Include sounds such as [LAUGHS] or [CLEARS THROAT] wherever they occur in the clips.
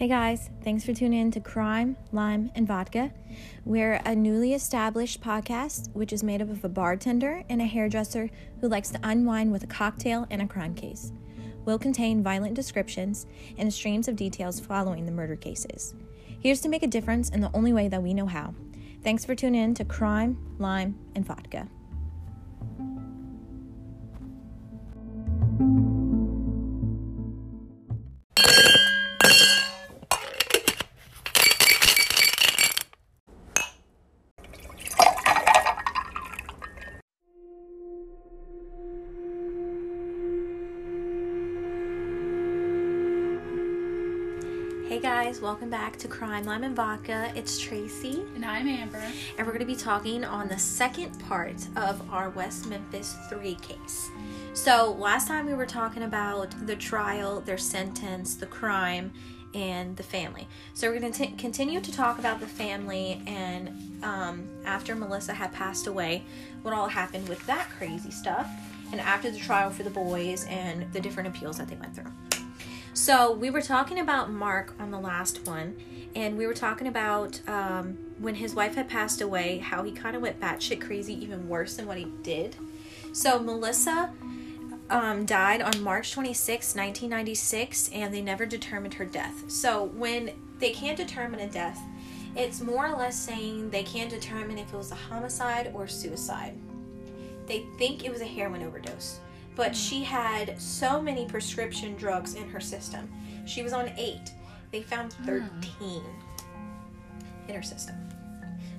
Hey guys, thanks for tuning in to Crime, Lime, and Vodka. We're a newly established podcast which is made up of a bartender and a hairdresser who likes to unwind with a cocktail and a crime case. Will contain violent descriptions and streams of details following the murder cases. Here's to make a difference in the only way that we know how. Thanks for tuning in to Crime, Lime, and Vodka. Welcome back to Crime, Lime, and Vodka. It's Tracy, And I'm Amber. and we're going to be talking on the second part of our West Memphis 3 case. So, last time we were talking about the trial, their sentence, the crime, and the family. So, we're going to continue to talk about the family and um, after Melissa had passed away, what all happened with that crazy stuff, and after the trial for the boys and the different appeals that they went through. So we were talking about Mark on the last one, and we were talking about um, when his wife had passed away, how he kind of went batshit crazy, even worse than what he did. So Melissa um, died on March 26, 1996, and they never determined her death. So when they can't determine a death, it's more or less saying they can't determine if it was a homicide or suicide. They think it was a heroin overdose but she had so many prescription drugs in her system. She was on eight. They found hmm. 13 in her system.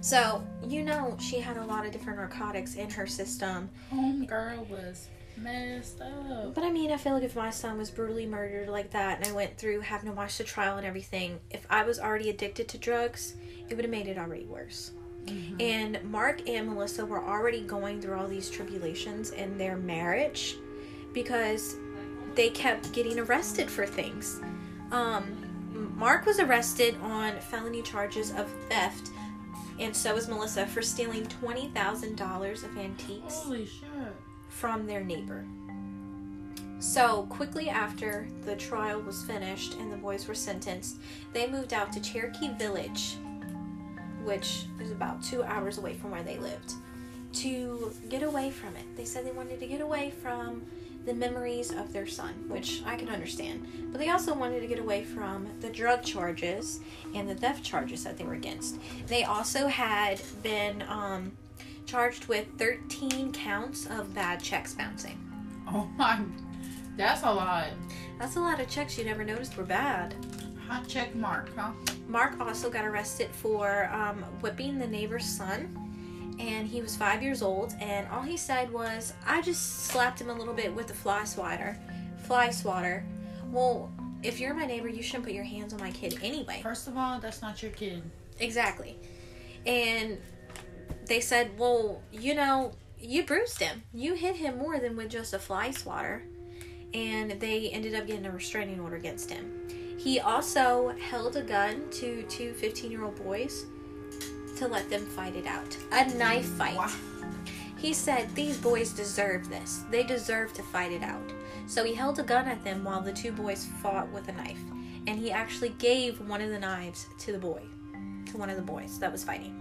So, you know, she had a lot of different narcotics in her system. Homegirl was messed up. But I mean, I feel like if my son was brutally murdered like that and I went through having to watch the trial and everything, if I was already addicted to drugs, it would have made it already worse. Mm-hmm. And Mark and Melissa were already going through all these tribulations in their marriage because they kept getting arrested for things. Um, Mark was arrested on felony charges of theft, and so was Melissa for stealing $20,000 of antiques Holy shit. from their neighbor. So, quickly after the trial was finished and the boys were sentenced, they moved out to Cherokee Village, which is about two hours away from where they lived, to get away from it. They said they wanted to get away from the memories of their son, which I can understand. But they also wanted to get away from the drug charges and the theft charges that they were against. They also had been um, charged with 13 counts of bad checks bouncing. Oh my. That's a lot. That's a lot of checks you never noticed were bad. Hot check mark, huh? Mark also got arrested for um, whipping the neighbor's son, and he was five years old. And all he said was, "I just slapped him a little bit with the fly swatter." Fly swatter. Well, if you're my neighbor, you shouldn't put your hands on my kid anyway. First of all, that's not your kid. Exactly. And they said, "Well, you know, you bruised him. You hit him more than with just a fly swatter." And they ended up getting a restraining order against him. He also held a gun to two 15 year old boys to let them fight it out. A knife fight. Wow. He said these boys deserve this. They deserve to fight it out. So he held a gun at them while the two boys fought with a knife. And he actually gave one of the knives to the boy, to one of the boys that was fighting.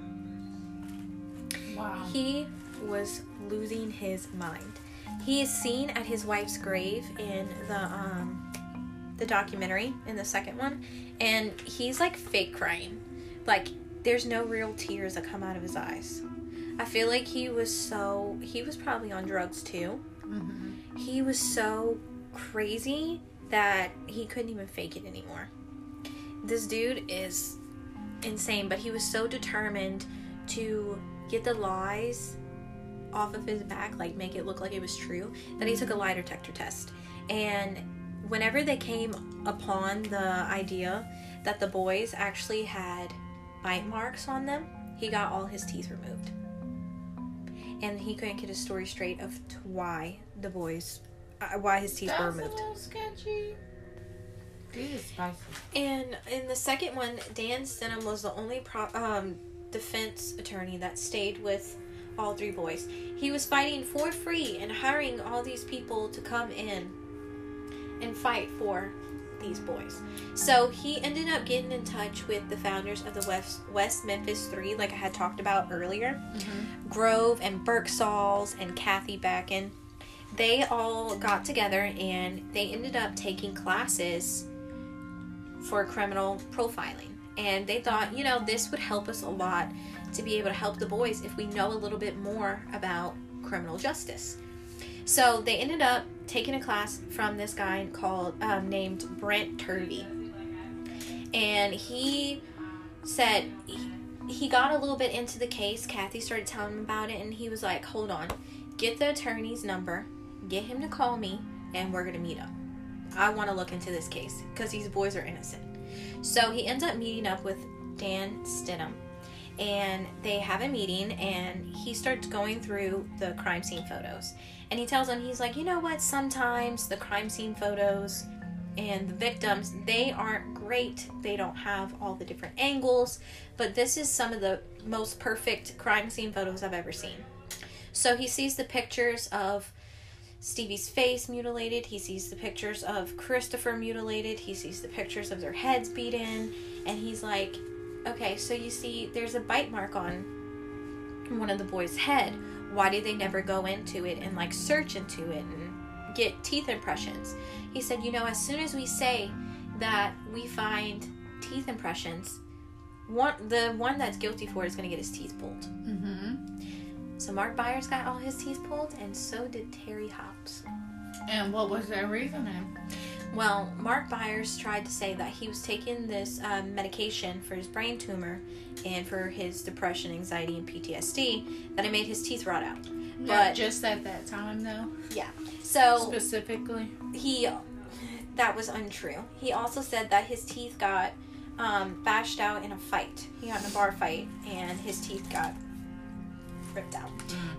Wow. He was losing his mind. He is seen at his wife's grave in the um the documentary in the second one and he's like fake crying. Like there's no real tears that come out of his eyes. I feel like he was so he was probably on drugs too. hmm He was so crazy that he couldn't even fake it anymore. This dude is insane, but he was so determined to get the lies off of his back, like make it look like it was true, that he took a lie detector test. And whenever they came upon the idea that the boys actually had bite marks on them, he got all his teeth removed. And he couldn't get his story straight of t- why the boys, uh, why his teeth That's were a removed. little sketchy. This is spicy. And in the second one, Dan Stidham was the only pro- um, defense attorney that stayed with all three boys. He was fighting for free and hiring all these people to come in and fight for these boys. So he ended up getting in touch with the founders of the West, West Memphis Three, like I had talked about earlier mm-hmm. Grove and Burk Sauls and Kathy Bakken. They all got together and they ended up taking classes for criminal profiling. And they thought, you know, this would help us a lot to be able to help the boys if we know a little bit more about criminal justice. So they ended up taking a class from this guy called um, named Brent Turvey, and he said he, he got a little bit into the case. Kathy started telling him about it, and he was like, "Hold on, get the attorney's number, get him to call me, and we're gonna meet up. I want to look into this case because these boys are innocent." So he ends up meeting up with Dan Stidham, and they have a meeting, and he starts going through the crime scene photos, and he tells him he's like, "You know what? Sometimes the crime scene photos." and the victims they aren't great. They don't have all the different angles but this is some of the most perfect crime scene photos i've ever seen. So he sees the pictures of stevie's face mutilated. He sees the pictures of christopher mutilated. He sees the pictures of their heads beaten and he's like okay so you see there's a bite mark on one of the boys head why did they never go into it and like search into it and get teeth impressions. He said, you know, as soon as we say that we find teeth impressions, one the one that's guilty for it is going to get his teeth pulled. Mm-hmm. So Mark Byers got all his teeth pulled, and so did Terry Hobbs. And what was their reasoning? Well, Mark Byers tried to say that he was taking this um, medication for his brain tumor and for his depression, anxiety, and PTSD that it made his teeth rot out. Yeah, But- just at that time though, Yeah. So specifically. he that was untrue. He also said that his teeth got um, bashed out in a fight. He got in a bar fight and his teeth got ripped out.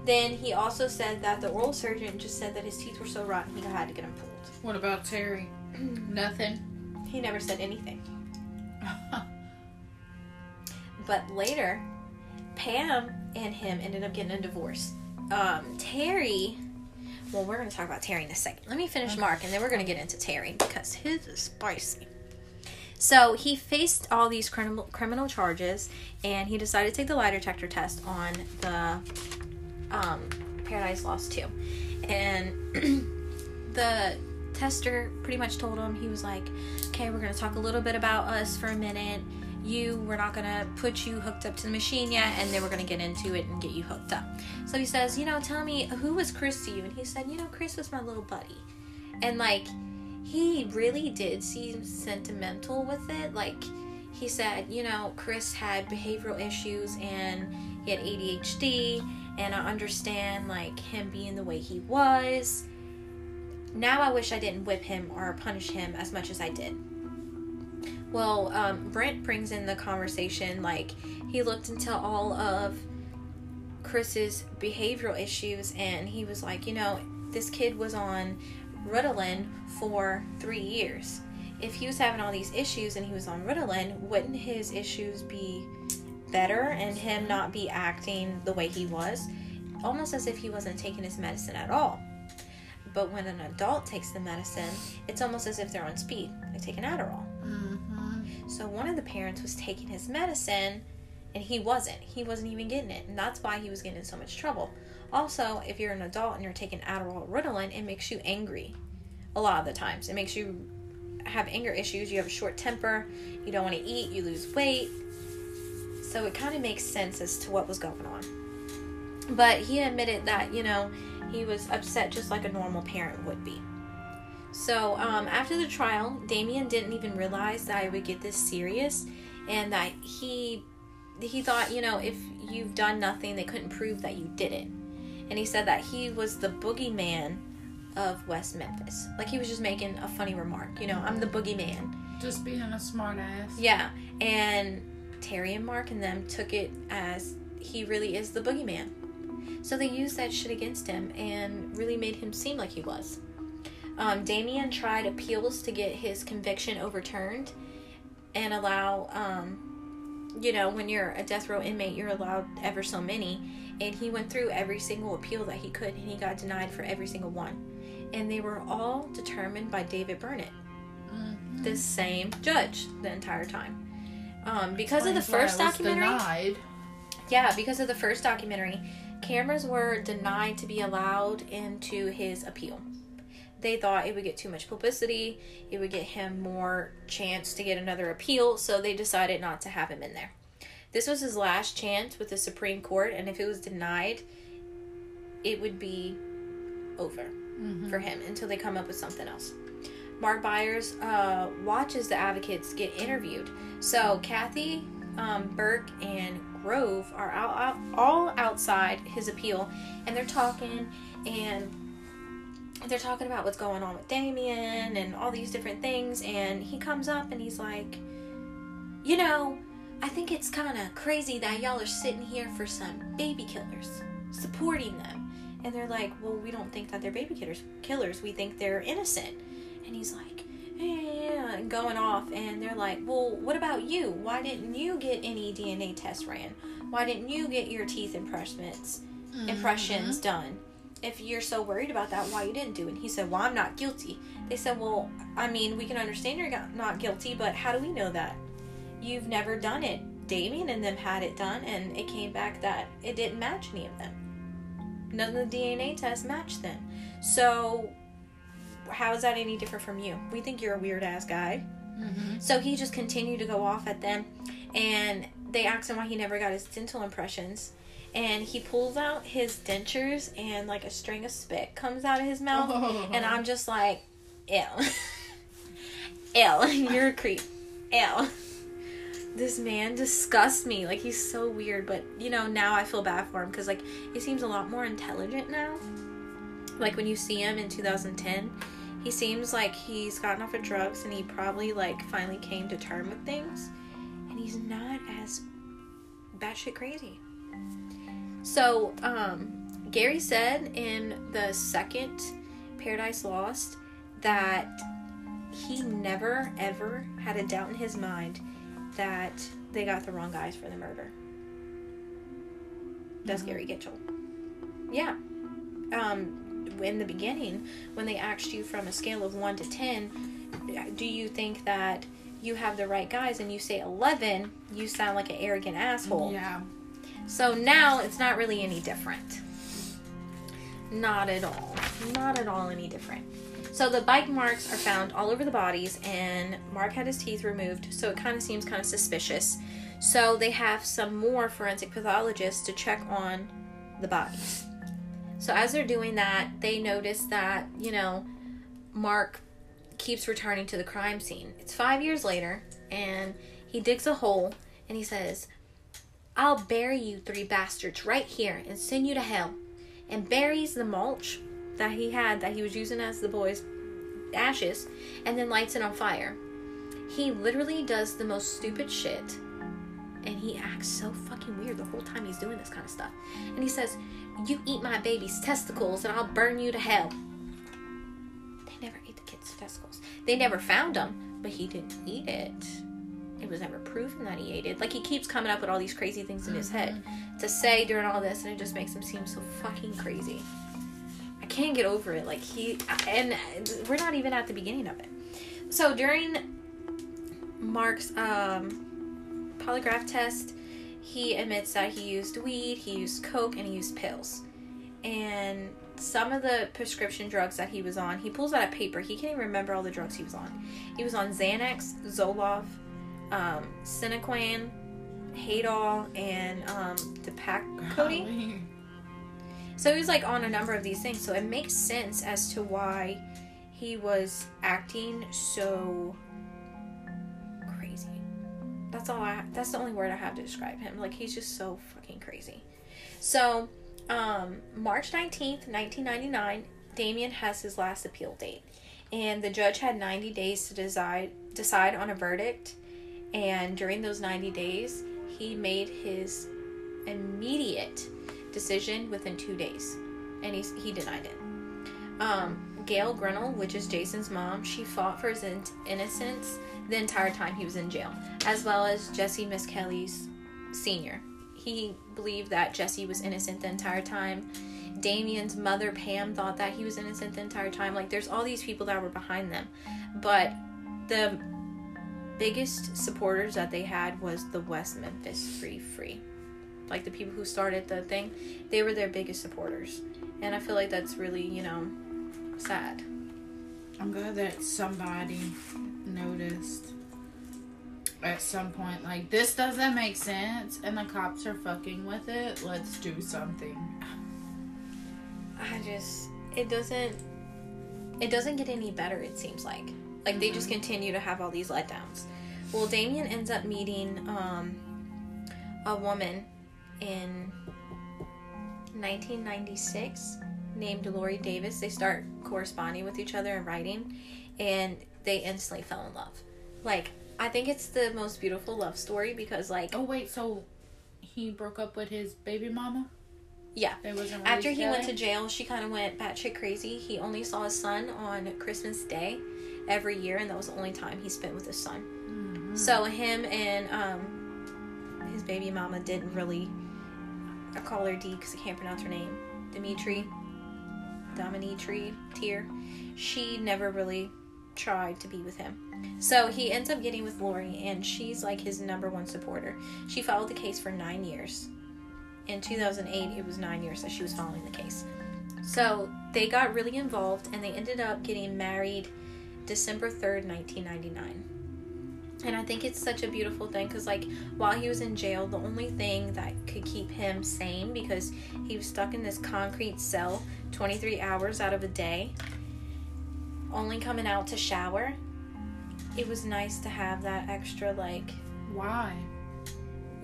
Then he also said that the oral surgeon just said that his teeth were so rotten he had to get them pulled. What about Terry? [CLEARS THROAT] Nothing. He never said anything. But later, Pam and him ended up getting a divorce. Um, Terry, well, we're going to talk about Terry in a second. Let me finish Mark, and then we're going to get into Terry because his is spicy. So he faced all these criminal criminal charges, and he decided to take the lie detector test on the um, Paradise Lost 2. And [CLEARS THROAT] the tester pretty much told him he was like, "Okay, we're gonna talk a little bit about us for a minute. You, we're not gonna put you hooked up to the machine yet, and then we're gonna get into it and get you hooked up." So he says, "You know, tell me who was Chris to you?" And he said, "You know, Chris was my little buddy," and like he really did seem sentimental with it. Like he said, you know, Chris had behavioral issues and he had ADHD, and I understand like him being the way he was. Now I wish I didn't whip him or punish him as much as I did. Well, um, Brent brings in the conversation like he looked into all of Chris's behavioral issues and he was like, you know, this kid was on Ritalin for three years. If he was having all these issues and he was on Ritalin, wouldn't his issues be better and him not be acting the way he was? Almost as if he wasn't taking his medicine at all. But when an adult takes the medicine, it's almost as if they're on speed. They take an Adderall. Mm-hmm. So one of the parents was taking his medicine and he wasn't. He wasn't even getting it. And that's why he was getting in so much trouble. Also, if you're an adult and you're taking Adderall Ritalin, it makes you angry a lot of the times. It makes you have anger issues. You have a short temper. You don't want to eat. You lose weight. So it kind of makes sense as to what was going on. But he admitted that, you know, he was upset just like a normal parent would be. So um, after the trial, Damien didn't even realize that I would get this serious, and that he he thought, you know, if you've done nothing, they couldn't prove that you did it. And he said that he was the boogeyman of West Memphis. Like he was just making a funny remark, you know, I'm the boogeyman. Just being a smart ass. Yeah, and Terry and Mark and them took it as he really is the boogeyman. So they used that shit against him and really made him seem like he was. Um, Damien tried appeals to get his conviction overturned and allow, um, you know, when you're a death row inmate, you're allowed ever so many. And he went through every single appeal that he could, and he got denied for every single one. And they were all determined by David Burnett. Mm-hmm. this same judge the entire time. Um, because of the first why it was documentary, Denied. yeah, because of the first documentary, cameras were denied to be allowed into his appeal. They thought it would get too much publicity, it would get him more chance to get another appeal, so they decided not to have him in there. This was his last chance with the Supreme Court, and if it was denied, it would be over for him until they come up with something else. Mark Byers uh, watches the advocates get interviewed. So Kathy, um, Burke, and Grove are out, all outside his appeal, and they're talking and they're talking about what's going on with Damien and all these different things. And he comes up and he's like, you know, I think it's kind of crazy that y'all are sitting here for some baby killers, supporting them. And they're like, well, we don't think that they're baby killers. Killers, we think they're innocent. And he's like, yeah, and going off. And they're like, well, what about you? Why didn't you get any DNA tests ran? Why didn't you get your teeth impressions impressions done? If you're so worried about that, why you didn't do it? And he said, well, I'm not guilty. They said, well, I mean, we can understand you're not- not guilty, but how do we know that? You've never done it. Damien and them had it done, and it came back that it didn't match any of them. None of the DNA tests matched them. So, how is that any different from you? We think you're a weird ass guy. Mm-hmm. So he just continued to go off at them, and they asked him why he never got his dental impressions. And he pulls out his dentures, and like a string of spit comes out of his mouth. Oh. [LAUGHS] And I'm just like, ew. [LAUGHS] ew, [LAUGHS] you're a creep. Ew. This man disgusts me. Like, he's so weird, but you know, now I feel bad for him because, like, he seems a lot more intelligent now. Like, when you see him in 2010, he seems like he's gotten off of drugs and he probably, like, finally came to term with things. And he's not as batshit crazy. So, um, Gary said in the second Paradise Lost that he never ever had a doubt in his mind that they got the wrong guys for the murder. That's Gary Gitchell. Yeah. Um, in the beginning, when they asked you from a scale of 1 to 10, do you think that you have the right guys and you say 11, you sound like an arrogant asshole. Yeah. So now it's not really any different. Not at all. Not at all any different. So the bite marks are found all over the bodies, and Mark had his teeth removed, so it kind of seems kind of suspicious. So they have some more forensic pathologists to check on the bodies. So as they're doing that, they notice that, you know, Mark keeps returning to the crime scene. It's five years later, and he digs a hole and he says, I'll bury you three bastards right here and send you to hell. And buries the mulch that he had that he was using as the boys' ashes and then lights it on fire. He literally does the most stupid shit and he acts so fucking weird the whole time he's doing this kind of stuff. And he says, You eat my baby's testicles and I'll burn you to hell. They never ate the kid's testicles. They never found them, but he didn't eat it. It was never proven that he ate it. Like he keeps coming up with all these crazy things in his head to say during all this, and it just makes him seem so fucking crazy. I can't get over it. Like he, and we're not even at the beginning of it. So during Mark's um, polygraph test, he admits that he used weed, he used coke, and he used pills. And some of the prescription drugs that he was on, he pulls out a paper. He can't even remember all the drugs he was on. He was on Xanax, Zoloft, um, Sinequan, Haldol, and um. [LAUGHS] Golly. So he was like on a number of these things. So it makes sense as to why he was acting so. That's all I. That's the only word I have to describe him. Like he's just so fucking crazy. So, um, March nineteenth, nineteen ninety nine, Damien has his last appeal date, and the judge had ninety days to decide decide on a verdict. And during those ninety days, he made his immediate decision within two days, and he he denied it. Um, Gail Grinnell, which is Jason's mom, she fought for his in- innocence the entire time he was in jail, as well as Jesse Misskelley's senior. He believed that Jesse was innocent the entire time. Damien's mother Pam thought that he was innocent the entire time. Like there's all these people that were behind them, but the biggest supporters that they had was the West Memphis Free Free. Like the people who started the thing, they were their biggest supporters. And I feel like that's really, you know, sad. I'm glad that somebody noticed at some point, like, this doesn't make sense, and the cops are fucking with it. Let's do something. I just it doesn't it doesn't get any better it seems like. Like they just continue to have all these letdowns. Well, Damien ends up meeting um a woman in 1996 named Lori Davis. They start corresponding with each other and writing and they instantly fell in love. Like I think it's the most beautiful love story because like Oh, wait, so he broke up with his baby mama? Yeah. They wasn't really After he went to jail, she kind of went batshit crazy. He only saw his son on Christmas Day every year, and that was the only time he spent with his son. Mhm. So him and um, his baby mama didn't really. I call her D because I can't pronounce her name. Dimitri, Dominitri, Tier. She never really tried to be with him. So he ends up getting with Lori, and she's like his number one supporter. She followed the case for nine years. In 2008, it was nine years that she was following the case. So they got really involved, and they ended up getting married December 3rd, 1999. And I think it's such a beautiful thing because, like, while he was in jail, the only thing that could keep him sane because he was stuck in this concrete cell 23 hours out of a day, only coming out to shower. It was nice to have that extra, like, Why?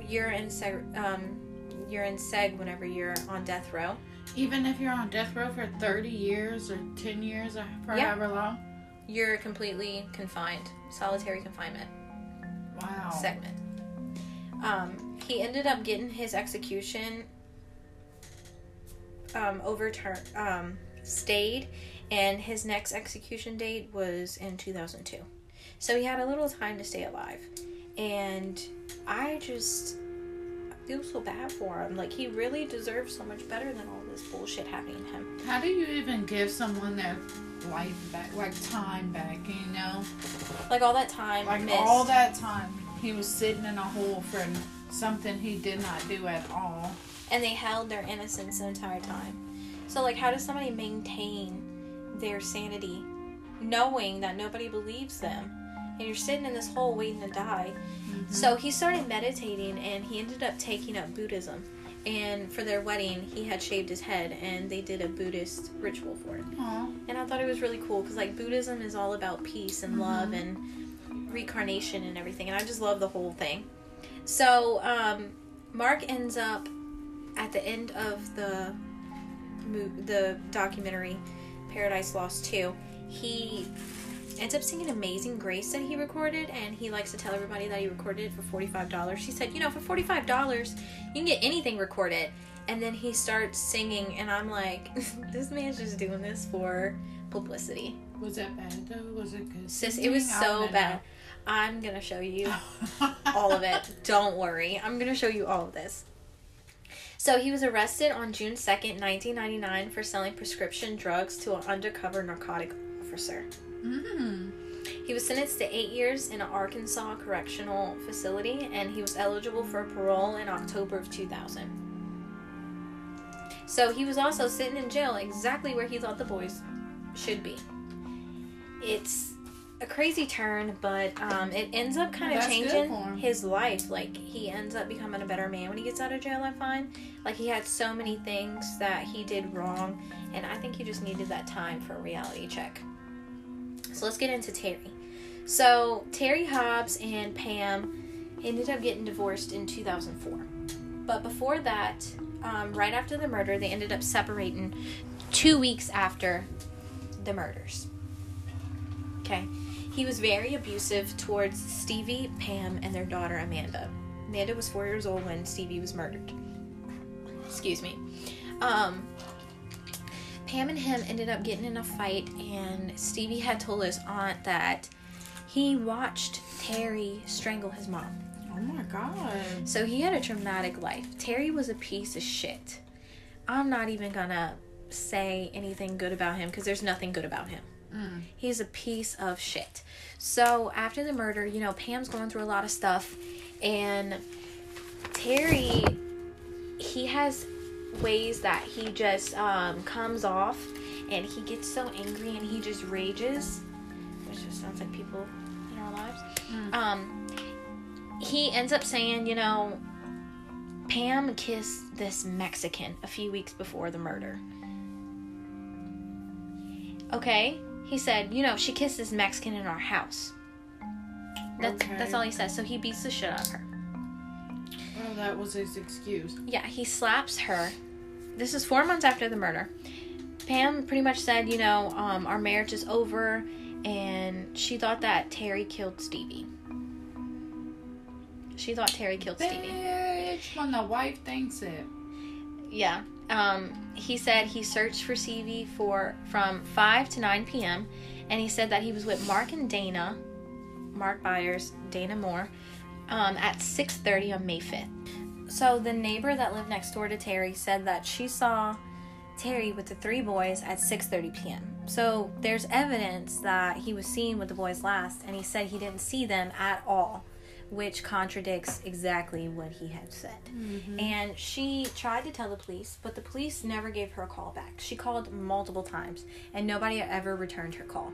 you're in seg, um, you're in seg whenever you're on death row. Even if you're on death row for 30 years or 10 years or for Yeah. however long? You're completely confined, solitary confinement. Wow. segment. Um, he ended up getting his execution um, overturned, um, stayed, and his next execution date was in 2002. So he had a little time to stay alive. And I just feel so bad for him. Like, he really deserves so much better than all this bullshit happening to him. How do you even give someone their life back, like time back, you know? Like, all that time Like missed. all that time he was sitting in a hole for something he did not do at all. and they held their innocence the entire time. So, like, how does somebody maintain their sanity knowing that nobody believes them? And you're sitting in this hole waiting to die. So, he started meditating and he ended up taking up Buddhism. And for their wedding, he had shaved his head and they did a Buddhist ritual for it. Aw. And I thought it was really cool because, like, Buddhism is all about peace and love and reincarnation and everything. And I just love the whole thing. So, um, Mark ends up at the end of the mo- the documentary Paradise Lost 2. He ends up singing Amazing Grace that he recorded, and he likes to tell everybody that he recorded it for $45. He said, You know, for $45, you can get anything recorded. And then he starts singing, and I'm like, [LAUGHS] This man's just doing this for publicity. Was that bad though? Was it good? Sis, it was so bad. [LAUGHS] I'm gonna show you all of it. Don't worry. I'm to show you all of this. So he was arrested on June 2nd, 1999 for selling prescription drugs to an undercover narcotic officer. Mm. He was sentenced to 8 years in an Arkansas correctional facility and he was eligible for parole in October of 2000. So he was also sitting in jail exactly where he thought the boys should be. It's a crazy turn, but um, it ends up kind of changing his life. Like he ends up becoming a better man when he gets out of jail. I find like he had so many things that he did wrong, and I think he just needed that time for a reality check. So let's get into Terry. So Terry Hobbs and Pam ended up getting divorced in 2004, but before that, um, right after the murder, they ended up separating two weeks after the murders. Okay. He was very abusive towards Stevie, Pam, and their daughter Amanda. Amanda was four years old when Stevie was murdered. Excuse me. Um, Pam and him ended up getting in a fight, and Stevie had told his aunt that he watched Terry strangle his mom. Oh my god. So he had a traumatic life. Terry was a piece of shit. I'm not even gonna say anything good about him because there's nothing good about him. Mm. He's a piece of shit. So after the murder, you know, Pam's going through a lot of stuff, and Terry, he has ways that he just um, comes off, and he gets so angry and he just rages, which just sounds like people in our lives. Mm. Um, he ends up saying, you know, Pam kissed this Mexican a few weeks before the murder. Okay, he said, you know, she kissed this Mexican in our house. That's Okay. that's all he says. So he beats the shit out of her. Well, that was his excuse. Yeah, he slaps her. This is four months after the murder. Pam pretty much said, you know, um, our marriage is over, and she thought that Terry killed Stevie. She thought Terry killed Stevie. Bitch, when the wife thinks it. Yeah. Um, he said he searched for Stevie for from 5 to 9 p.m. and he said that he was with Mark and Dana, Mark Byers, Dana Moore, um, at 6:30 on May 5th. So the neighbor that lived next door to Terry said that she saw Terry with the three boys at 6:30 p.m. So there's evidence that he was seen with the boys last, and he said he didn't see them at all, which contradicts exactly what he had said. And she tried to tell the police, but the police never gave her a call back. She called multiple times, and nobody ever returned her call.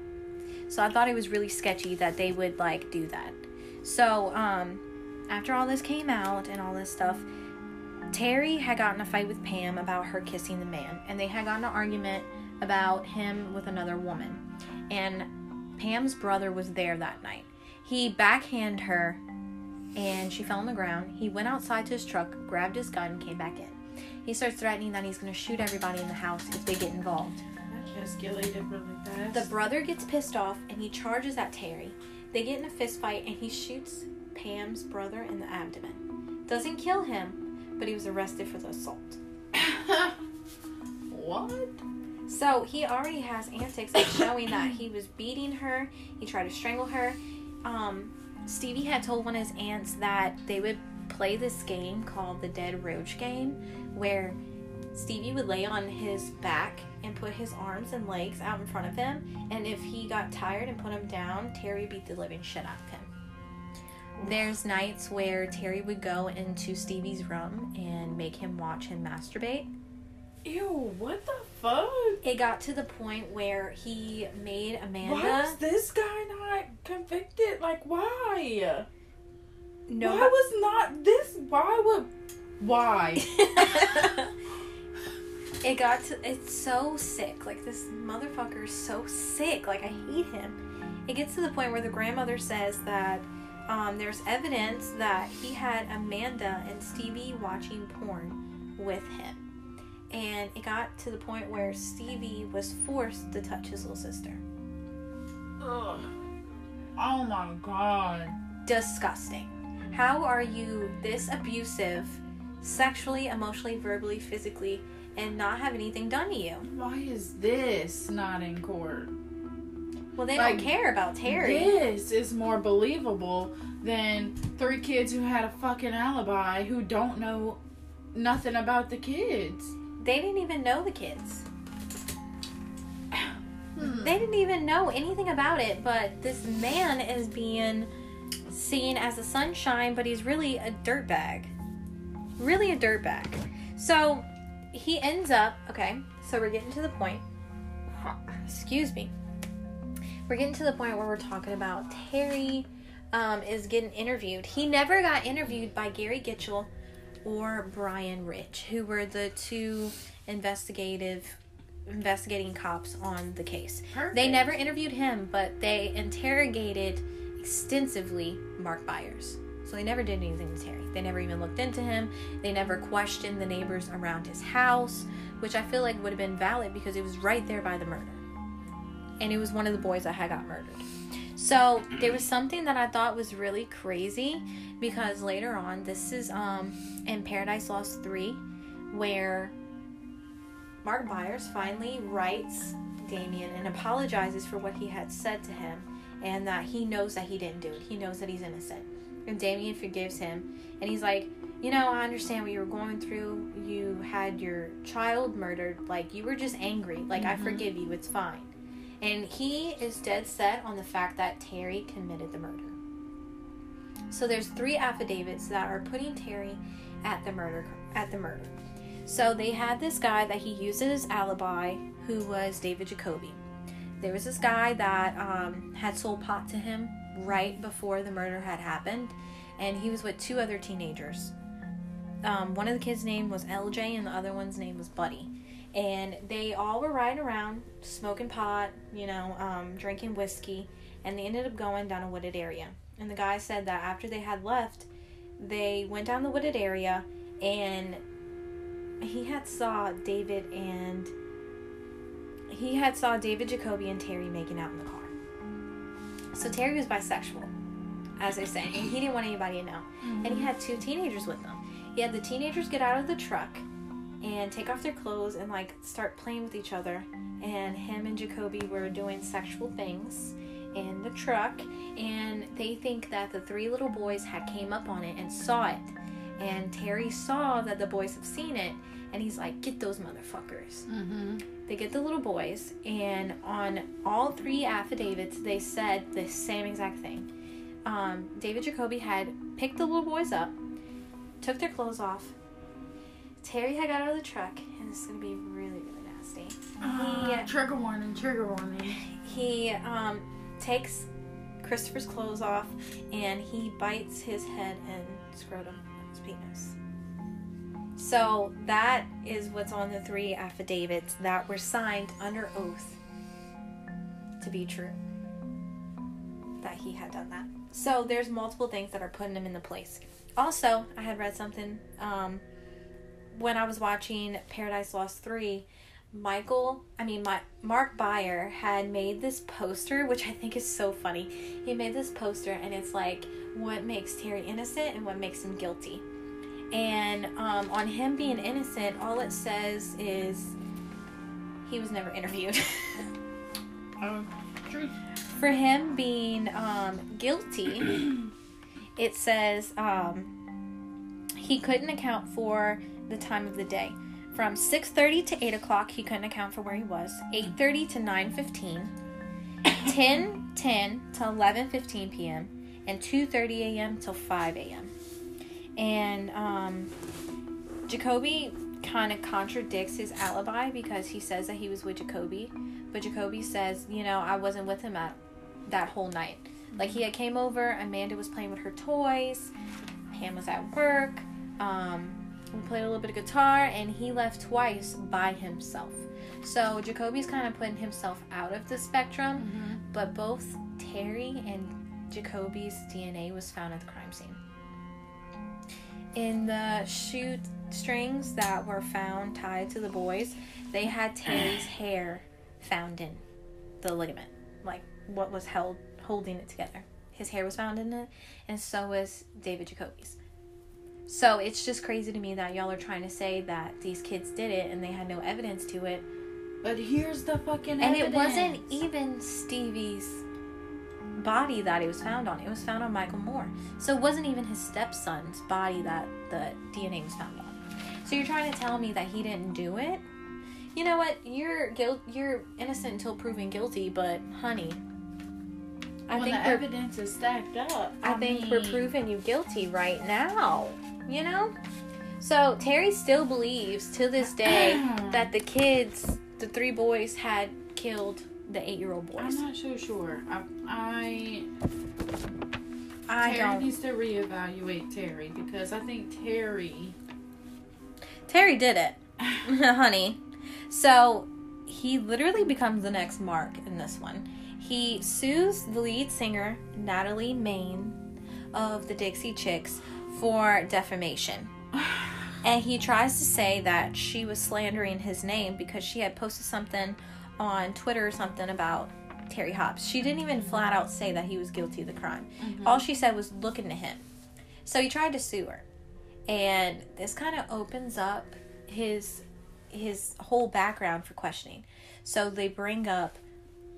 So I thought it was really sketchy that they would like do that. So um, after all this came out and all this stuff, Terry had gotten a fight with Pam about her kissing the man, and they had gotten an argument about him with another woman. And Pam's brother was there that night. He backhanded her, and she fell on the ground. He went outside to his truck, grabbed his gun, came back in. He starts threatening that he's going to shoot everybody in the house if they get involved. That escalated really fast. The brother gets pissed off and he charges at Terry. They get in a fist fight and he shoots Pam's brother in the abdomen. Doesn't kill him, but he was arrested for the assault. [LAUGHS] what? So he already has antics of showing that he was beating her. He tried to strangle her. Um, Stevie had told one of his aunts that they would play this game called the Dead Roach game, where Stevie would lay on his back and put his arms and legs out in front of him. And if he got tired and put him down, Terry beat the living shit out of him. There's nights where Terry would go into Stevie's room and make him watch him masturbate. Ew, what the fuck? It got to the point where he made Amanda. Why was this guy not convicted? Like, why? no, Why was not this? Why would? Why? [LAUGHS] [LAUGHS] it got to. It's so sick. Like this motherfucker is so sick. Like I hate him. It gets to the point where the grandmother says that um, there's evidence that he had Amanda and Stevie watching porn with him. And it got to the point where Stevie was forced to touch his little sister. Ugh. Oh my god. disgusting. How are you this abusive, sexually, emotionally, verbally, physically, and not have anything done to you? Why is this not in court? Well, they Like, don't care about Terry. This is more believable than three kids who had a fucking alibi who don't know nothing about the kids. They didn't even know the kids. [CLEARS THROAT] Hmm. They didn't even know anything about it, but this man is being seen as a sunshine, but he's really a dirtbag. Really a dirtbag. So he ends up, okay, so we're getting to the point. [SIGHS] Excuse me. We're getting to the point where we're talking about Terry um, is getting interviewed. He never got interviewed by Gary Gitchell or Bryn Ridge, who were the two investigative investigating cops on the case. Perfect. They never interviewed him, but they interrogated extensively Mark Byers. So they never did anything to Terry. They never even looked into him. They never questioned the neighbors around his house, which I feel like would have been valid because it was right there by the murder. And it was one of the boys that had got murdered. So there was something that I thought was really crazy because later on, this is um in Paradise Lost 3, where Mark Byers finally writes Damien and apologizes for what he had said to him and that he knows that he didn't do it. He knows that he's innocent. And Damien forgives him and he's like, You know, I understand what you were going through. You had your child murdered. Like, you were just angry. Like, I Mhm. forgive you. It's fine. And he is dead set on the fact that Terry committed the murder. So there's three affidavits that are putting Terry at the murder at the murder. So they had this guy that he uses alibi, who was David Jacoby. There was this guy that um, had sold pot to him right before the murder had happened, and he was with two other teenagers. Um, one of the kids' name was LJ, and the other one's name was Buddy. And they all were riding around, smoking pot, you know, um, drinking whiskey, and they ended up going down a wooded area. And the guy said that after they had left, they went down the wooded area, and he had saw David and he had saw David Jacoby and Terry making out in the car. So Terry was bisexual, as they say, and he didn't want anybody to know. And he had two teenagers with him. He had the teenagers get out of the truck and take off their clothes and like start playing with each other. And him and Jacoby were doing sexual things in the truck and they think that the three little boys had came up on it and saw it and terry saw that the boys have seen it and he's like get those motherfuckers Mm-hmm. they get the little boys and on all three affidavits they said the same exact thing um, david jacoby had picked the little boys up took their clothes off terry had got out of the truck and this is going to be really really nasty Uh, trigger warning, trigger warning. he um, takes Christopher's clothes off and he bites his head and scrotum his penis. So that is what's on the three affidavits that were signed under oath to be true. That he had done that. So there's multiple things that are putting him in the place. Also, I had read something um, when I was watching Paradise Lost 3 Michael, I mean, my, Mark Byers had made this poster, which I think is so funny. He made this poster, and it's like what makes Terry innocent and what makes him guilty. And um, on him being innocent, all it says is he was never interviewed. [LAUGHS] True. For him being um, guilty, [CLEARS THROAT] it says um, he couldn't account for the time of the day. From 6.30 to 8 o'clock, he couldn't account for where he was. 8.30 to 9.15. 10, 10 to 11.15 p.m. And 2.30 a.m. till 5 a.m. And um, Jacoby kind of contradicts his alibi because he says that he was with Jacoby. But Jacoby says, you know, I wasn't with him at that whole night. Like he had came over, Amanda was playing with her toys, Pam was at work, um, we played a little bit of guitar, and he left twice by himself. So Jacoby's kind of putting himself out of the spectrum, Mm-hmm. but both Terry and Jacoby's DNA was found at the crime scene. In the shoot strings that were found tied to the boys, they had [SIGHS] Terry's hair found in the ligament, like what was held holding it together. His hair was found in it, and so was David Jacoby's. So it's just crazy to me that y'all are trying to say that these kids did it and they had no evidence to it. But here's the fucking evidence. And evidence. it wasn't even Stevie's body that it was found on. It was found on Michael Moore. So it wasn't even his stepson's body that the DNA was found on. So you're trying to tell me that he didn't do it? You know what? You're guilt. You're innocent until proven guilty. But honey, I when think the evidence is stacked up. I think we're proving you guilty right now. You know. So Terry still believes to this day [CLEARS THROAT] that the kids, the three boys, had killed the eight-year-old boys. I'm not so sure. I, I I Terry don't. needs to reevaluate Terry because I think Terry. Terry did it, [LAUGHS] [LAUGHS] honey. So he literally becomes the next Mark in this one. He sues the lead singer, Natalie Main, of the Dixie Chicks for defamation. And he tries to say that she was slandering his name because she had posted something on Twitter or something about Terry Hobbs. She didn't even flat out say that he was guilty of the crime. Mm-hmm. All she said was looking to him. So he tried to sue her. And this kind of opens up his his whole background for questioning. So they bring up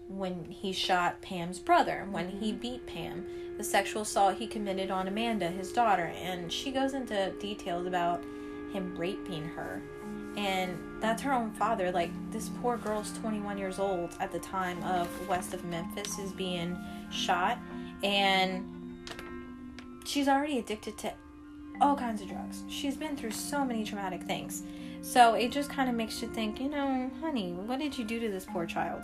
when he shot Pam's brother, when he mm-hmm. beat Pam, the sexual assault he committed on Amanda, his daughter, and she goes into details about him raping her. And that's her own father. Like this poor girl's 21 years old at the time of west of Memphis is being shot, and she's already addicted to all kinds of drugs. She's been through so many traumatic things. So it just kind of makes you think, you know, honey, what did you do to this poor child?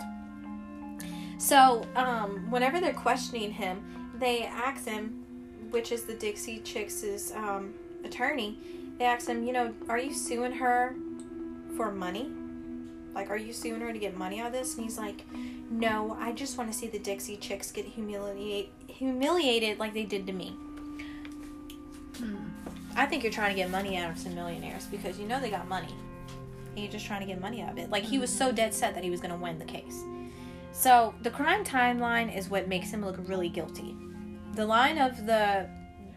So, um, whenever they're questioning him, they ask him, which is the Dixie Chicks' um, attorney, they ask him, you know, are you suing her for money? Like, are you suing her to get money out of this? And he's like, no, I just want to see the Dixie Chicks get humiliate, humiliated like they did to me. Hmm. I think you're trying to get money out of some millionaires because you know they got money. And you're just trying to get money out of it. Like he was so dead set that he was going to win the case. So the crime timeline is what makes him look really guilty. The line of the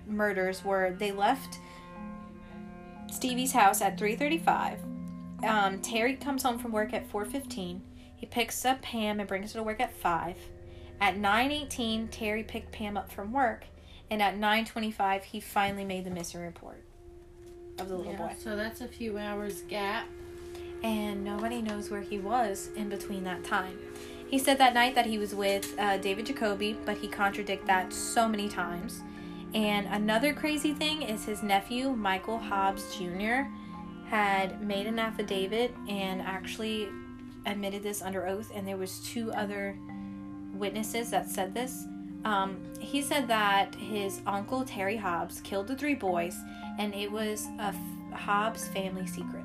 murders were they left Stevie's house at 3:35. Um, Terry comes home from work at 4:15. He picks up Pam and brings her to work at 5. At 9:18, Terry picked Pam up from work and at 9:25 he finally made the missing report of the little Yeah, boy. so that's a few hours gap. And nobody knows where he was in between that time. He said that night that he was with uh, David Jacoby, but he contradicted that so many times. And another crazy thing is his nephew, Michael Hobbs Jr., had made an affidavit and actually admitted this under oath. And there was two other witnesses that said this. Um, he said that his uncle Terry Hobbs killed the three boys, and it was a f- Hobbs family secret.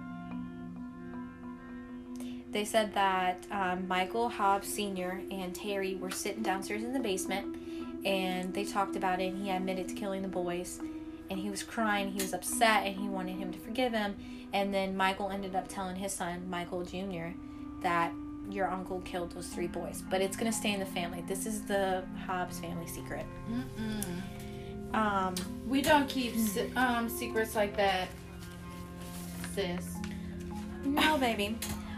They said that um, Michael Hobbs Sr. and Terry were sitting downstairs in the basement, and they talked about it. And he admitted to killing the boys, and he was crying. He was upset, and he wanted him to forgive him. And then Michael ended up telling his son, Michael Jr., that your uncle killed those three boys, but it's gonna stay in the family. This is the Hobbs family secret. Mm-mm. Um, We don't keep um secrets like that, sis. no, baby.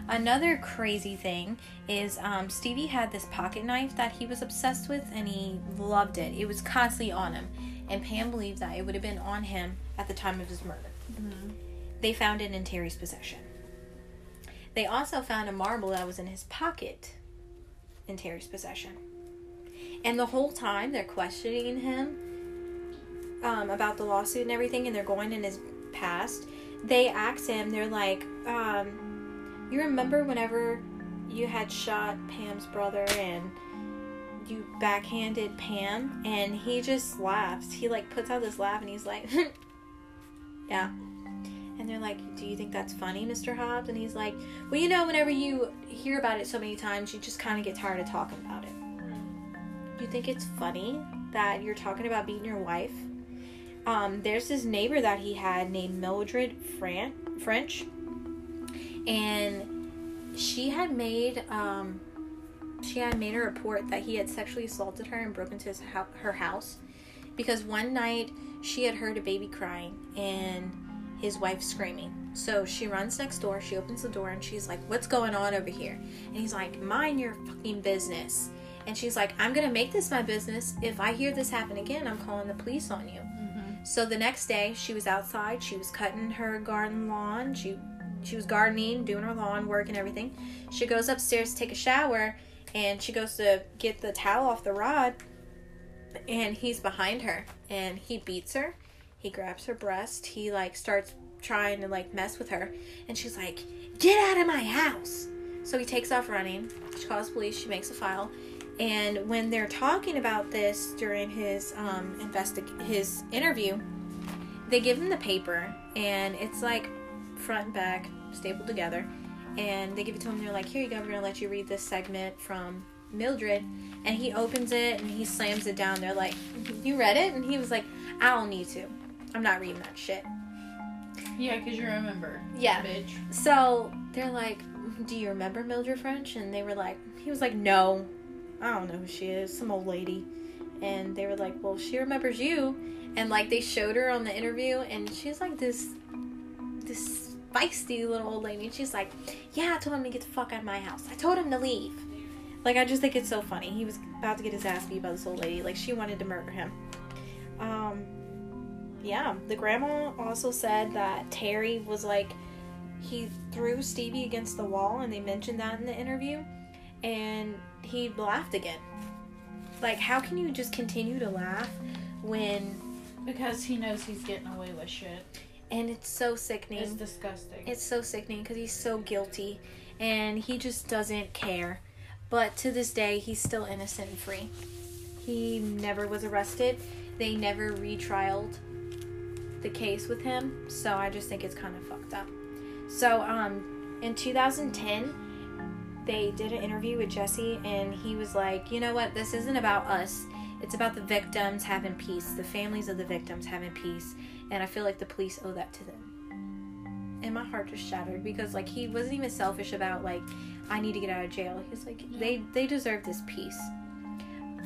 Another crazy thing is um, Stevie had this pocket knife that he was obsessed with, and he loved it. It was constantly on him, and Pam believed that it would have been on him at the time of his murder. They found it in Terry's possession. They also found a marble that was in his pocket in Terry's possession. And the whole time they're questioning him um, about the lawsuit and everything, and they're going in his past. They ask him, they're like, um, You remember whenever you had shot Pam's brother and you backhanded Pam? And he just laughs. He like puts out this laugh and he's like, [LAUGHS] Yeah. And they're like, Do you think that's funny, Mr. Hobbs? And he's like, Well, you know, whenever you hear about it so many times, you just kind of get tired of talking about it. You think it's funny that you're talking about beating your wife? Um, there's this neighbor that he had named Mildred Fran- French, and she had made um, she had made a report that he had sexually assaulted her and broken into his hou- her house because one night she had heard a baby crying and his wife screaming. So she runs next door, she opens the door, and she's like, What's going on over here? And he's like, Mind your fucking business. And she's like, I'm gonna make this my business. If I hear this happen again, I'm calling the police on you. So the next day, she was outside. She was cutting her garden lawn. She she was gardening, doing her lawn work and everything. She goes upstairs to take a shower, and she goes to get the towel off the rod, and he's behind her, and he beats her. He grabs her breast. He like starts trying to like mess with her, and she's like, "Get out of my house!" So he takes off running. She calls police. She makes a file. And when they're talking about this during his um, investig- his interview, they give him the paper, and it's like front and back stapled together. And they give it to him. They're like, "Here you go. We're gonna let you read this segment from Mildred." And he opens it and he slams it down. They're like, mm-hmm. "You read it?" And he was like, "I don't need to. I'm not reading that shit." Yeah, because you remember. Yeah. Bitch. So they're like, "Do you remember Mildred French?" And they were like, "He was like, no, I don't know who she is, some old lady." And they were like, "Well, she remembers you." And like they showed her on the interview, and she's like this, this feisty little old lady. And she's like, "Yeah, I told him to get the fuck out of my house. I told him to leave." Like I just think it's so funny. He was about to get his ass beat by this old lady. Like she wanted to murder him. Um, yeah, the grandma also said that Terry was like, he threw Stevie against the wall, and they mentioned that in the interview, and he laughed again. Like, how can you just continue to laugh when. Because he knows he's getting away with shit. And it's so sickening. It's disgusting. It's so sickening because he's so guilty and he just doesn't care. But to this day, he's still innocent and free. He never was arrested. They never retrialed the case with him, so I just think it's kind of fucked up. So, um, in 2010, they did an interview with Jesse, and he was like, "You know what? This isn't about us. It's about the victims having peace, the families of the victims having peace, and I feel like the police owe that to them." And my heart just shattered because, like, he wasn't even selfish about like, "I need to get out of jail." He's like, "They they deserve this peace."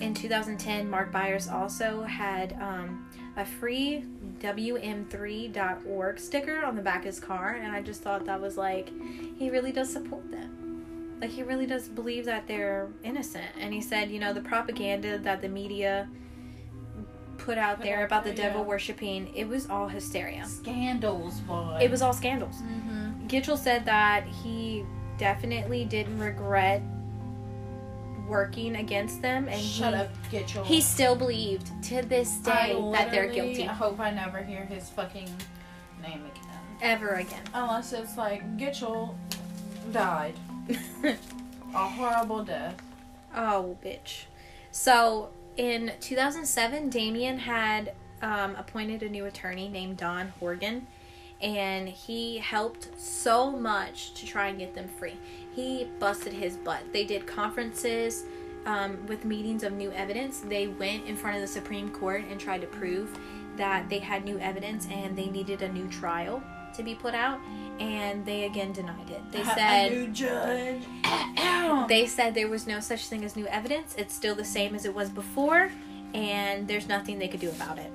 In 2010, Mark Byers also had um, a free WM3.org sticker on the back of his car, and I just thought that was like, he really does support them. Like, he really does believe that they're innocent. And he said, you know, the propaganda that the media put out there about the devil yeah. worshiping, it was all hysteria. Scandals, boy. It was all scandals. Mm-hmm. Gitchell said that he definitely didn't regret working against them, and Shut he, up, your. he still believed to this day that they're guilty i hope I never hear his fucking name again. ever again. Unless it's like Gitchell died [LAUGHS] a horrible death. oh, bitch. So in 2007, Damien had um, appointed a new attorney named Don Horgan, and he helped so much to try and get them free. He busted his butt. They did conferences um, with meetings of new evidence. They went in front of the Supreme Court and tried to prove that they had new evidence and they needed a new trial to be put out, and they again denied it. They said. a new judge. [CLEARS THROAT] They said there was no such thing as new evidence. It's still the same as it was before, and there's nothing they could do about it.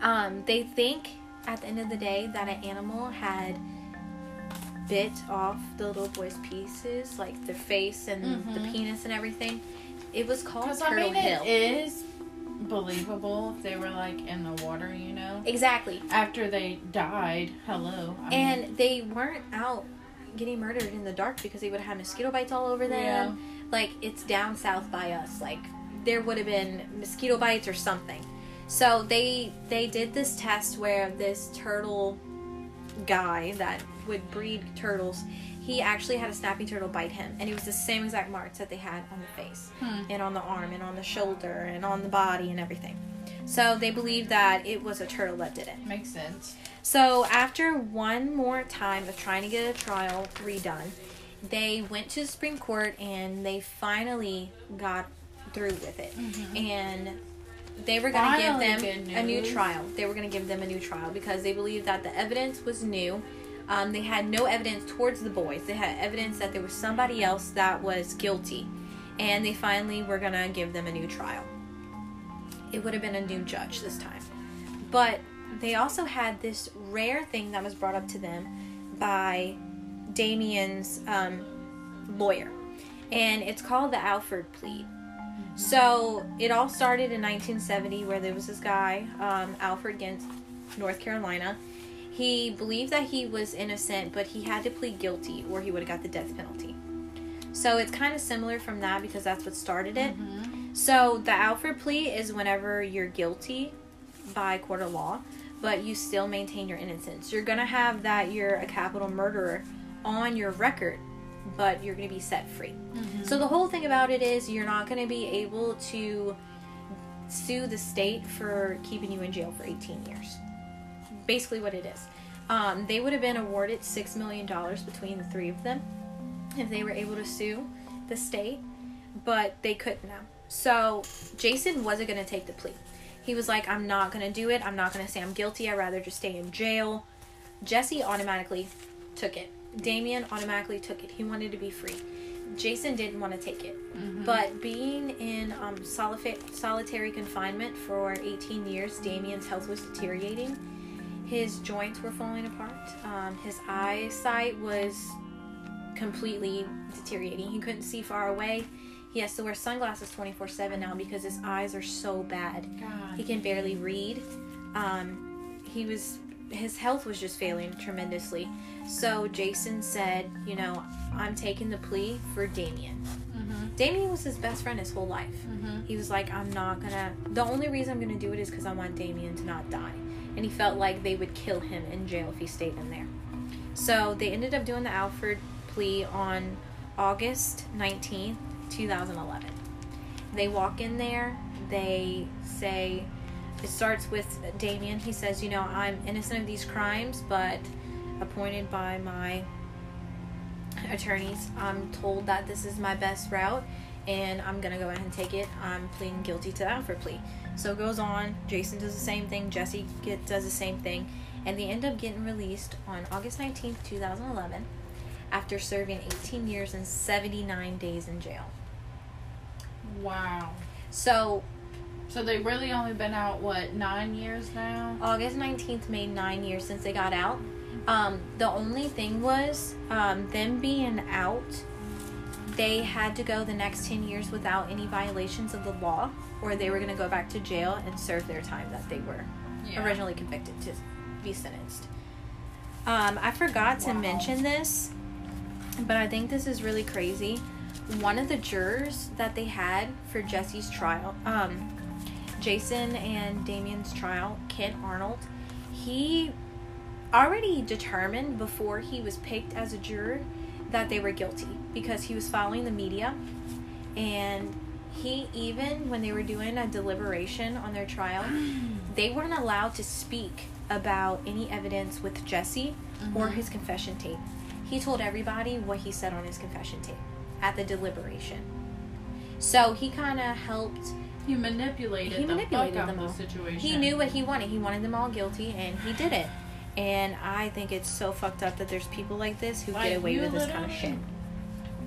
Um, they think at the end of the day that an animal had bit off the little boy's pieces, like the face and the Mhm. penis and everything. It was called Because I Turtle mean, Hill. it is believable if they were like in the water, you know. exactly. After they died, hello. I mean, And they weren't out getting murdered in the dark because they would have had mosquito bites all over them. Yeah. Like it's down south by us. Like there would have been mosquito bites or something. So they they did this test where this turtle guy that would breed turtles, he actually had a snapping turtle bite him, and it was the same exact marks that they had on the face, Hmm. and on the arm, and on the shoulder, and on the body, and everything. So they believe that it was a turtle that did it. makes sense. So after one more time of trying to get a trial redone, they went to the Supreme Court and they finally got through with it. And they were going to give them a new trial. They were going to give them a new trial because they believed that the evidence was new. Um, they had no evidence towards the boys. They had evidence that there was somebody else that was guilty. And they finally were going to give them a new trial. It would have been a new judge this time. But they also had this rare thing that was brought up to them by Damien's um, lawyer. And it's called the Alford plea. So it all started in 1970 where there was this guy, um, Alfred Gint, North Carolina. He believed that he was innocent, but he had to plead guilty or he would have got the death penalty. So it's kind of similar from that because that's what started it. Mm-hmm. So the Alfred plea is whenever you're guilty by court of law, but you still maintain your innocence. You're gonna have that you're a capital murderer on your record, but you're gonna be set free. Mm-hmm. So the whole thing about it is you're not gonna be able to sue the state for keeping you in jail for 18 years. Basically, what it is. Um, they would have been awarded six million dollars between the three of them if they were able to sue the state, but they couldn't now. So Jason wasn't going to take the plea. He was like, I'm not going to do it. I'm not going to say I'm guilty. I'd rather just stay in jail. Jesse automatically took it. Damien automatically took it. He wanted to be free. Jason didn't want to take it. But being in um, solitary confinement for 18 years, Damien's health was deteriorating. His joints were falling apart. Um, his eyesight was completely deteriorating. He couldn't see far away. He has to wear sunglasses 24 7 now because his eyes are so bad. God. He can barely read. Um, he was his health was just failing tremendously. So Jason said, you know, I'm taking the plea for Damien. Mm-hmm. Damien was his best friend his whole life. Mm-hmm. He was like, I'm not gonna. The only reason I'm gonna do it is because I want Damien to not die. And he felt like they would kill him in jail if he stayed in there. So they ended up doing the Alford plea on August 19th, 2011. They walk in there, they say, it starts with Damien. He says, You know, I'm innocent of these crimes, but appointed by my attorneys, I'm told that this is my best route and I'm gonna go ahead and take it. I'm pleading guilty to the Alford plea. So it goes on. Jason does the same thing. Jesse get, does the same thing. And they end up getting released on August 19th, 2011, after serving 18 years and 79 days in jail. Wow. So So they've really only been out what nine years now? August 19th made nine years since they got out. Um, the only thing was um, them being out, they had to go the next 10 years without any violations of the law, or they were going to go back to jail and serve their time that they were originally convicted to be sentenced. Um, I forgot to Wow. mention this, but I think this is really crazy. One of the jurors that they had for Jesse's trial, um, Jason and Damien's trial, Kent Arnold, he already determined before he was picked as a juror that they were guilty because he was following the media and he even when they were doing a deliberation on their trial [GASPS] they weren't allowed to speak about any evidence with Jesse or Mhm. his confession tape. He told everybody what he said on his confession tape at the deliberation. So he kind of helped. He manipulated. He the manipulated fuck them all. the situation. He knew what he wanted. He wanted them all guilty, and he did it. And I think it's so fucked up that there's people like this who Like, get away with this kind of shit.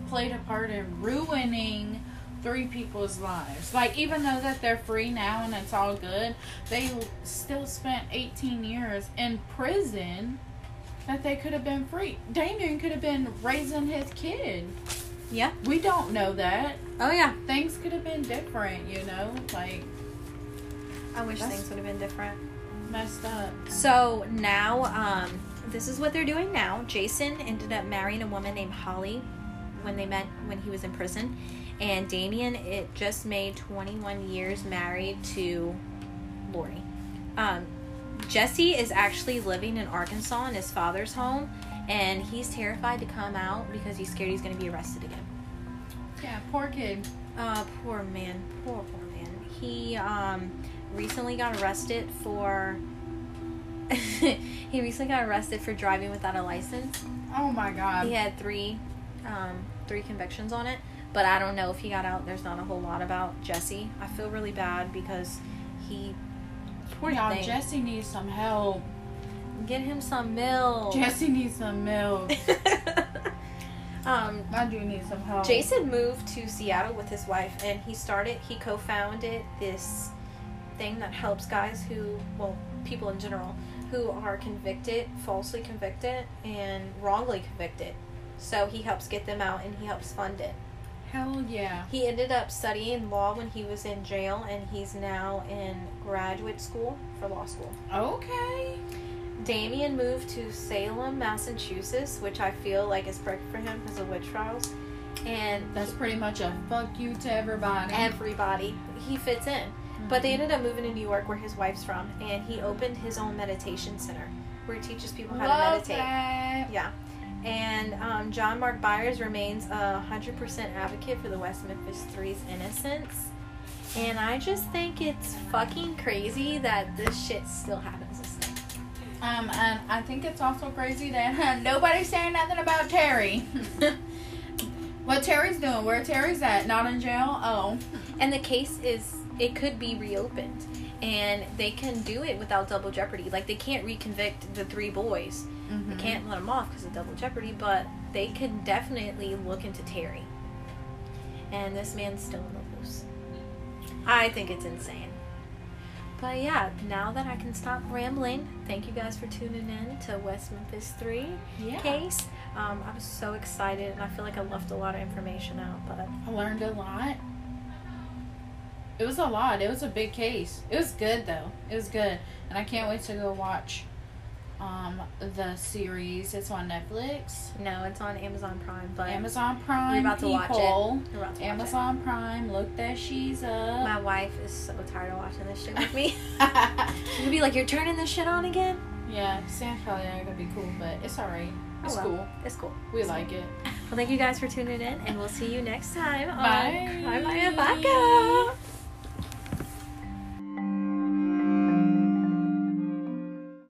Played a part in ruining three people's lives. Like even though that they're free now and it's all good, they still spent 18 years in prison. That they could have been free. Damien could have been raising his kid. Yeah. We don't know that. Oh yeah. Things could have been different, you know? Like I wish things would have been different. messed up. So now, um, this is what they're doing now. Jason ended up marrying a woman named Holly when they met when he was in prison, and Damien it just made 21 years married to Lorri. Um, Jesse is actually living in Arkansas in his father's home, and he's terrified to come out because he's scared he's going to be arrested again. Yeah, poor kid. Uh, poor man, poor poor man. He um recently got arrested for. [LAUGHS] he recently got arrested for driving without a license. Oh my god. He had three, um, three convictions on it, but I don't know if he got out. There's not a whole lot about Jesse. I feel really bad because he, poor Y'all. Jesse needs some help. Get him some milk. Jesse needs some milk. [LAUGHS] um, I do need some help. Jason moved to Seattle with his wife, and he started, he co founded this thing that helps guys who, well, people in general, who are convicted, falsely convicted, and wrongly convicted. So he helps get them out and he helps fund it. Hell yeah. He ended up studying law when he was in jail, and he's now in graduate school for law school. Okay. Damien moved to Salem, Massachusetts, which I feel like is perfect for him because of witch trials. And That's pretty much a fuck you to everybody. everybody. He fits in. But they mm-hmm. ended up moving to New York, where his wife's from, and he opened his own meditation center where he teaches people how to meditate. that. Yeah. And um, John Mark Byers remains a 100% advocate for the West Memphis Three's innocence. And I just think it's fucking crazy that this shit still happens this. Um, and I think it's also crazy that nobody's saying nothing about Terry. [LAUGHS] what Terry's doing? Where Terry's at? Not in jail? Oh. And the case is, it could be reopened. And they can do it without double jeopardy. Like, they can't reconvict the three boys. Mm-hmm. They can't let them off because of double jeopardy, but they can definitely look into Terry. And this man's still in the loose. I think it's insane. But yeah, now that I can stop rambling, thank you guys for tuning in to West Memphis 3 Yeah. case. Um, I was so excited and I feel like I left a lot of information out, but I learned a lot. It was a lot. It was a big case. It was good though. It was good, and I can't wait to go watch um, the series. It's on Netflix, No, it's on Amazon Prime, but Amazon Prime. We're about to watch it. we're about to watch Amazon Prime. Look that she's it. up. My wife is so tired of watching this shit with me. [LAUGHS] [LAUGHS] She'll be like, "You're turning this shit on again." yeah, Sam's probably not gonna be cool, but it's alright. It's Oh, well. cool. It's cool. We like it. Well, thank you guys for tuning in, and we'll see you next time. on Bye. Bye, bye, bye.